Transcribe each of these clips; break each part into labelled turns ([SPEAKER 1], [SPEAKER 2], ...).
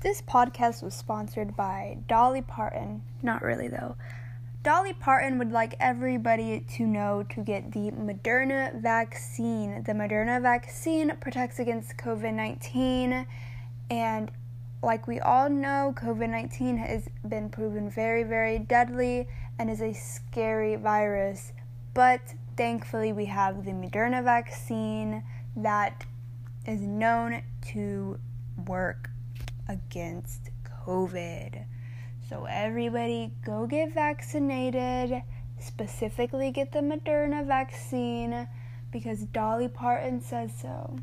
[SPEAKER 1] This podcast was sponsored by Dolly Parton. Not really, though. Dolly Parton would like everybody to know to get the Moderna vaccine. The Moderna vaccine protects against COVID 19, and like we all know, COVID 19 has been proven very, very deadly and is a scary virus. But thankfully, we have the Moderna vaccine that is known to work against COVID. So, everybody go get vaccinated, specifically get the Moderna vaccine because Dolly Parton says so.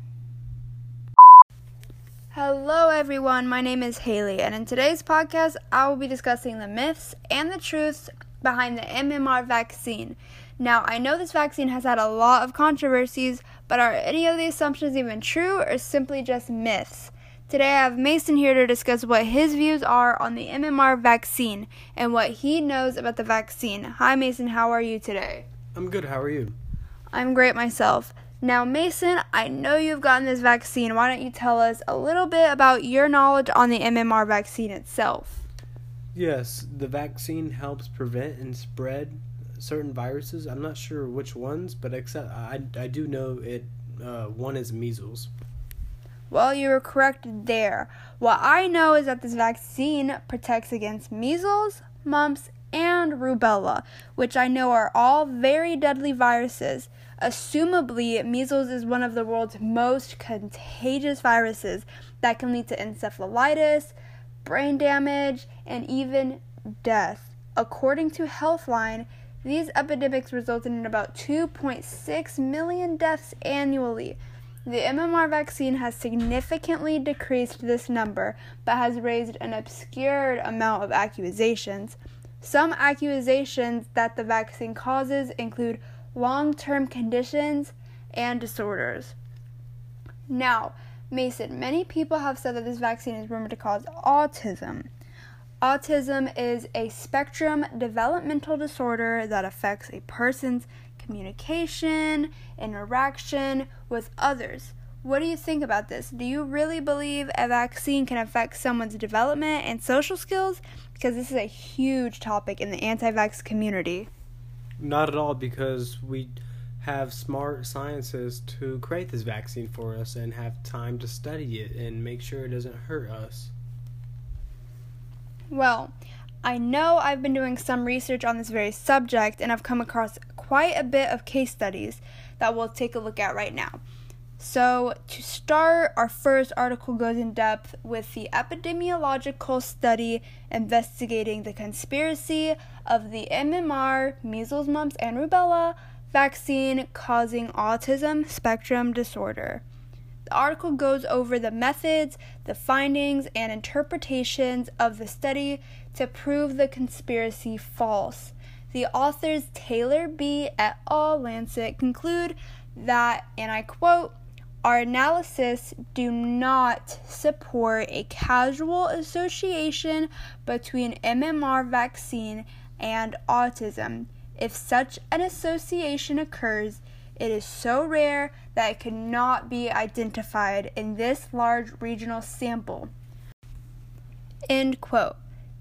[SPEAKER 1] Hello, everyone. My name is Haley, and in today's podcast, I will be discussing the myths and the truths behind the MMR vaccine. Now, I know this vaccine has had a lot of controversies, but are any of the assumptions even true or simply just myths? Today I have Mason here to discuss what his views are on the MMR vaccine and what he knows about the vaccine. Hi Mason, how are you today?
[SPEAKER 2] I'm good. How are you?
[SPEAKER 1] I'm great myself. Now, Mason, I know you've gotten this vaccine. Why don't you tell us a little bit about your knowledge on the MMR vaccine itself?
[SPEAKER 2] Yes, the vaccine helps prevent and spread certain viruses. I'm not sure which ones, but except I, I do know it. Uh, one is measles.
[SPEAKER 1] Well, you were correct there. What I know is that this vaccine protects against measles, mumps, and rubella, which I know are all very deadly viruses. Assumably, measles is one of the world's most contagious viruses that can lead to encephalitis, brain damage, and even death. According to Healthline, these epidemics resulted in about 2.6 million deaths annually. The MMR vaccine has significantly decreased this number, but has raised an obscured amount of accusations. Some accusations that the vaccine causes include long term conditions and disorders. Now, Mason, many people have said that this vaccine is rumored to cause autism. Autism is a spectrum developmental disorder that affects a person's communication, interaction with others. What do you think about this? Do you really believe a vaccine can affect someone's development and social skills? Because this is a huge topic in the anti vax community.
[SPEAKER 2] Not at all, because we have smart scientists to create this vaccine for us and have time to study it and make sure it doesn't hurt us.
[SPEAKER 1] Well, I know I've been doing some research on this very subject and I've come across quite a bit of case studies that we'll take a look at right now. So, to start, our first article goes in depth with the epidemiological study investigating the conspiracy of the MMR, measles, mumps, and rubella vaccine causing autism spectrum disorder. The article goes over the methods, the findings, and interpretations of the study to prove the conspiracy false. The authors Taylor B. et al. Lancet conclude that, and I quote, our analysis do not support a causal association between MMR vaccine and autism. If such an association occurs, it is so rare that it cannot be identified in this large regional sample. End quote.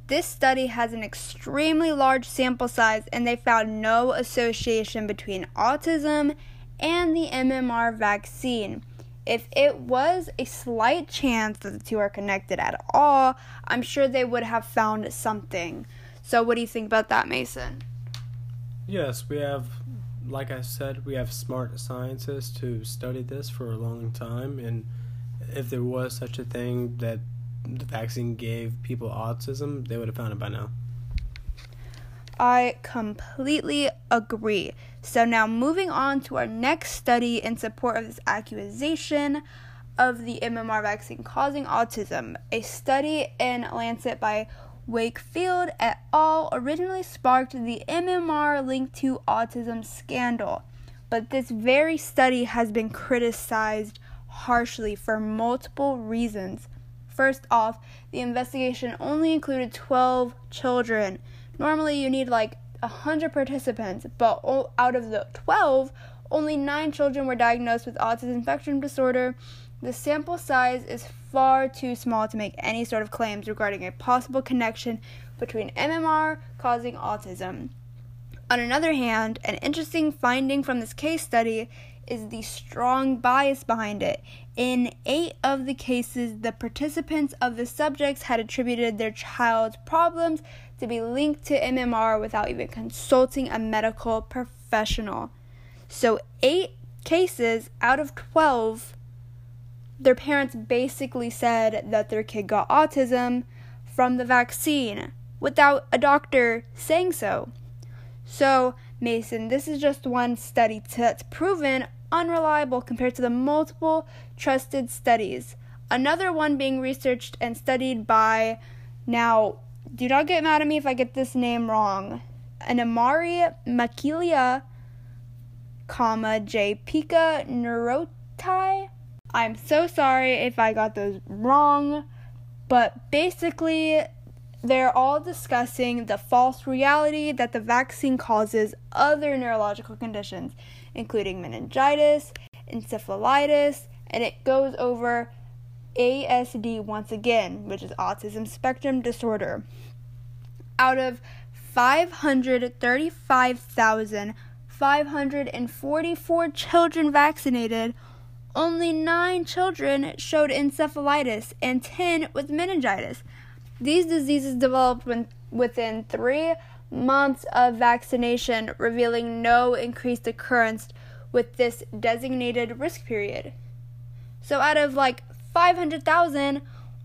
[SPEAKER 1] This study has an extremely large sample size and they found no association between autism and the MMR vaccine. If it was a slight chance that the two are connected at all, I'm sure they would have found something. So, what do you think about that, Mason?
[SPEAKER 2] Yes, we have, like I said, we have smart scientists who study this for a long time, and if there was such a thing that the vaccine gave people autism, they would have found it by now.
[SPEAKER 1] I completely agree. So, now moving on to our next study in support of this accusation of the MMR vaccine causing autism. A study in Lancet by Wakefield et al. originally sparked the MMR linked to autism scandal, but this very study has been criticized harshly for multiple reasons. First off, the investigation only included 12 children. Normally, you need like 100 participants, but out of the 12, only nine children were diagnosed with autism spectrum disorder. The sample size is far too small to make any sort of claims regarding a possible connection between MMR causing autism. On another hand, an interesting finding from this case study is the strong bias behind it. In eight of the cases, the participants of the subjects had attributed their child's problems to be linked to MMR without even consulting a medical professional. So, eight cases out of 12, their parents basically said that their kid got autism from the vaccine without a doctor saying so. So, Mason, this is just one study that's proven unreliable compared to the multiple trusted studies. Another one being researched and studied by, now, do not get mad at me if I get this name wrong, Annamari Makilia, comma, J. Pika Neurotai. I'm so sorry if I got those wrong, but basically, they're all discussing the false reality that the vaccine causes other neurological conditions, including meningitis, encephalitis, and it goes over ASD once again, which is autism spectrum disorder. Out of 535,544 children vaccinated, only 9 children showed encephalitis and 10 with meningitis. These diseases developed when, within three months of vaccination, revealing no increased occurrence with this designated risk period. So, out of like 500,000,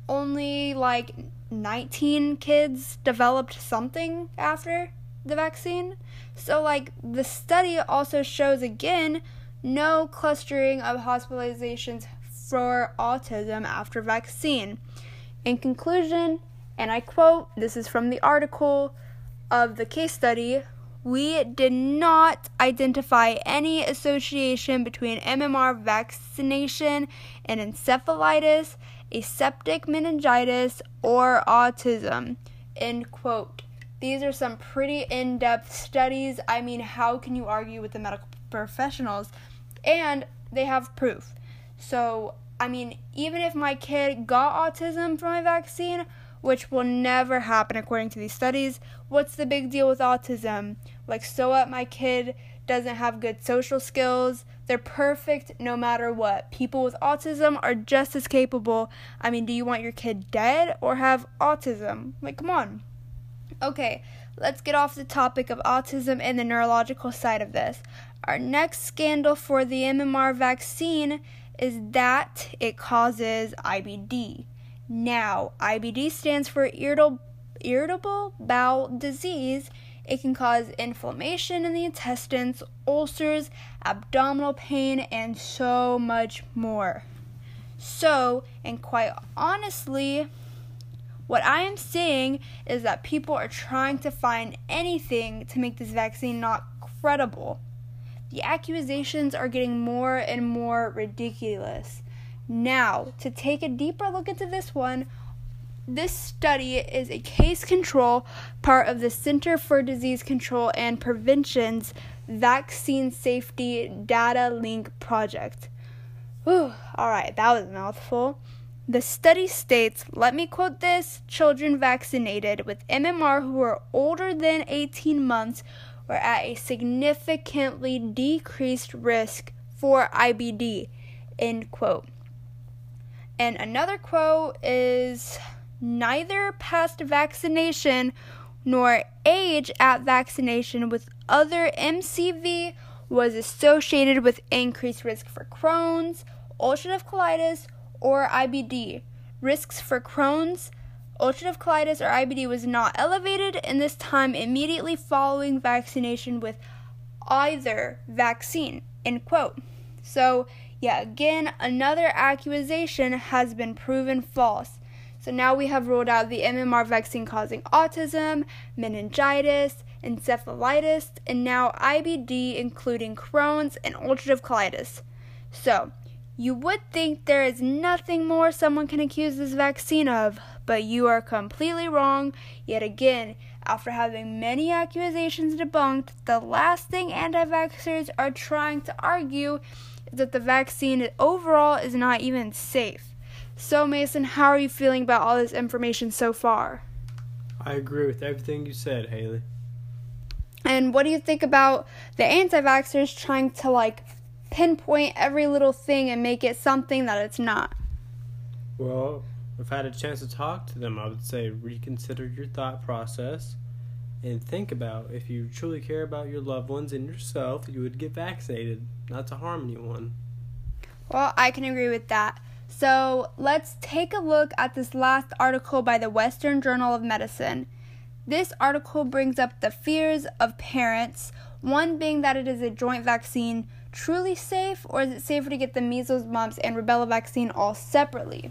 [SPEAKER 1] only like 19 kids developed something after the vaccine. So, like, the study also shows again no clustering of hospitalizations for autism after vaccine. In conclusion, and I quote this is from the article of the case study we did not identify any association between MMR vaccination and encephalitis, aseptic meningitis, or autism. End quote. These are some pretty in depth studies. I mean, how can you argue with the medical professionals? And they have proof. So, I mean, even if my kid got autism from my vaccine, which will never happen according to these studies. What's the big deal with autism? Like, so what? My kid doesn't have good social skills. They're perfect no matter what. People with autism are just as capable. I mean, do you want your kid dead or have autism? Like, come on. Okay, let's get off the topic of autism and the neurological side of this. Our next scandal for the MMR vaccine is that it causes IBD. Now, IBD stands for irritable, bowel disease. It can cause inflammation in the intestines, ulcers, abdominal pain, and so much more. So, and quite honestly, what I am seeing is that people are trying to find anything to make this vaccine not credible. The accusations are getting more and more ridiculous. Now, to take a deeper look into this one, this study is a case control part of the Center for Disease Control and Prevention's Vaccine Safety Datalink project. Whew, alright, that was a mouthful. The study states, let me quote this children vaccinated with MMR who are older than 18 months were at a significantly decreased risk for IBD. End quote. And another quote is neither past vaccination nor age at vaccination with other MCV was associated with increased risk for Crohn's, ulcerative colitis, or IBD. Risks for Crohn's, ulcerative colitis, or IBD was not elevated in this time immediately following vaccination with either vaccine. End quote. So Yet again, another accusation has been proven false. So now we have ruled out the MMR vaccine causing autism, meningitis, encephalitis, and now IBD, including Crohn's and ulcerative colitis. So, You would think there is nothing more someone can accuse this vaccine of, but you are completely wrong. Yet again, after having many accusations debunked, the last thing anti vaxxers are trying to argue that the vaccine overall is not even safe. So, Mason, how are you feeling about all this information so far?
[SPEAKER 2] I agree with everything you said, Haley.
[SPEAKER 1] And what do you think about the anti vaxxers trying to like pinpoint every little thing and make it something that it's not?
[SPEAKER 2] Well, if I had a chance to talk to them, I would say reconsider your thought process and think about if you truly care about your loved ones and yourself, you would get vaccinated, not to harm anyone.
[SPEAKER 1] Well, I can agree with that. So let's take a look at this last article by the Western Journal of Medicine. This article brings up the fears of parents, one being that it is a joint vaccine truly safe, or is it safer to get the measles, mumps, and rubella vaccine all separately?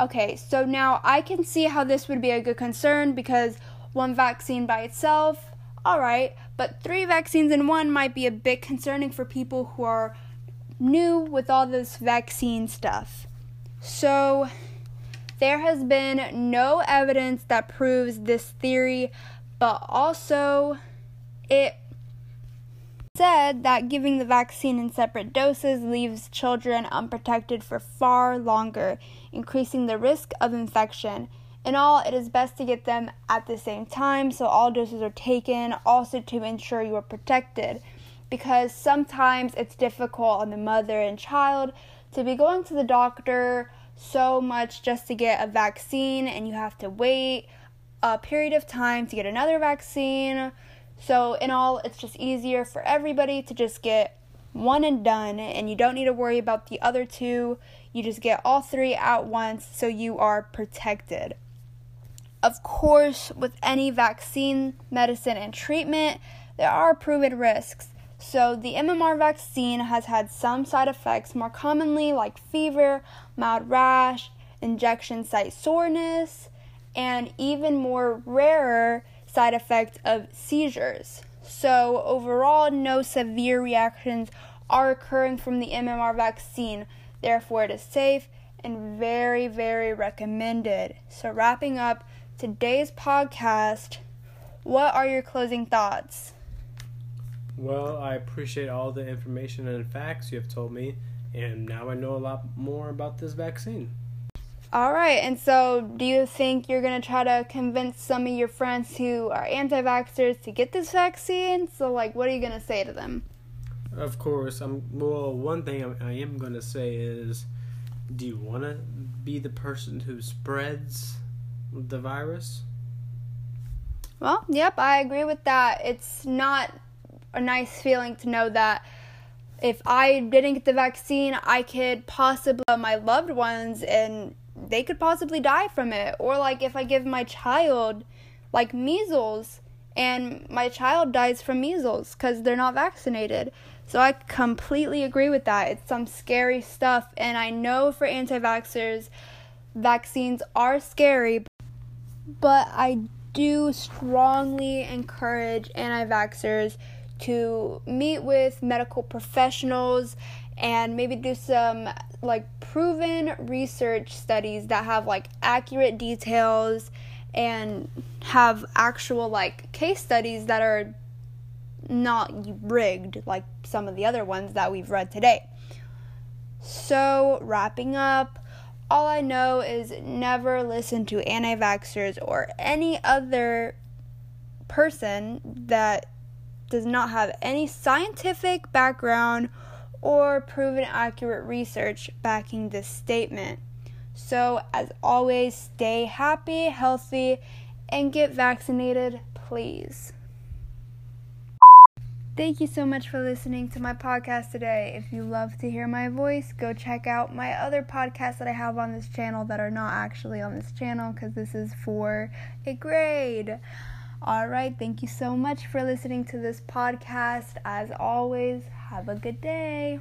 [SPEAKER 1] Okay, so now I can see how this would be a good concern because one vaccine by itself, alright, but three vaccines in one might be a bit concerning for people who are new with all this vaccine stuff. So, there has been no evidence that proves this theory, but also it said that giving the vaccine in separate doses leaves children unprotected for far longer, increasing the risk of infection. In all, it is best to get them at the same time so all doses are taken, also to ensure you are protected. Because sometimes it's difficult on the mother and child to be going to the doctor so much just to get a vaccine, and you have to wait a period of time to get another vaccine so, in all, it's just easier for everybody to just get one and done, and you don't need to worry about the other two. You just get all three at once so you are protected. Of course, with any vaccine, medicine, and treatment, there are proven risks. So, the MMR vaccine has had some side effects, more commonly like fever, mild rash, injection site soreness, and even more rarer side effect of seizures. So, overall, no severe reactions are occurring from the MMR vaccine. Therefore, it is safe and very, very recommended. So, wrapping up today's podcast, what are your closing thoughts?
[SPEAKER 2] Well, I appreciate all the information and facts you have told me, and now I know a lot more about this vaccine.
[SPEAKER 1] All right, and so do you think you're going to try to convince some of your friends who are anti vaxxers to get this vaccine? So, like, what are you going to say to them?
[SPEAKER 2] Of course. I'm, well, one thing I am going to say is do you want to be the person who spreads the virus?
[SPEAKER 1] Well, yep, I agree with that. It's not a nice feeling to know that if I didn't get the vaccine, I could possibly my loved ones and they could possibly die from it. Or like if I give my child like measles and my child dies from measles because they're not vaccinated. So I completely agree with that. It's some scary stuff. And I know for anti vaxxers, vaccines are scary, but I do strongly encourage anti vaxxers to meet with medical professionals and maybe do some like proven research studies that have like accurate details and have actual like case studies that are not rigged like some of the other ones that we've read today. So, wrapping up, all I know is never listen to anti vaxxers or any other person that does not have any scientific background or proven accurate research backing this statement. So, as always, stay happy, healthy, and get vaccinated, please. Thank you so much for listening to my podcast today. If you love to hear my voice, go check out my other podcasts that I have on this channel that are not actually on this channel because this is for a grade. All right, thank you so much for listening to this podcast. As always, have a good day.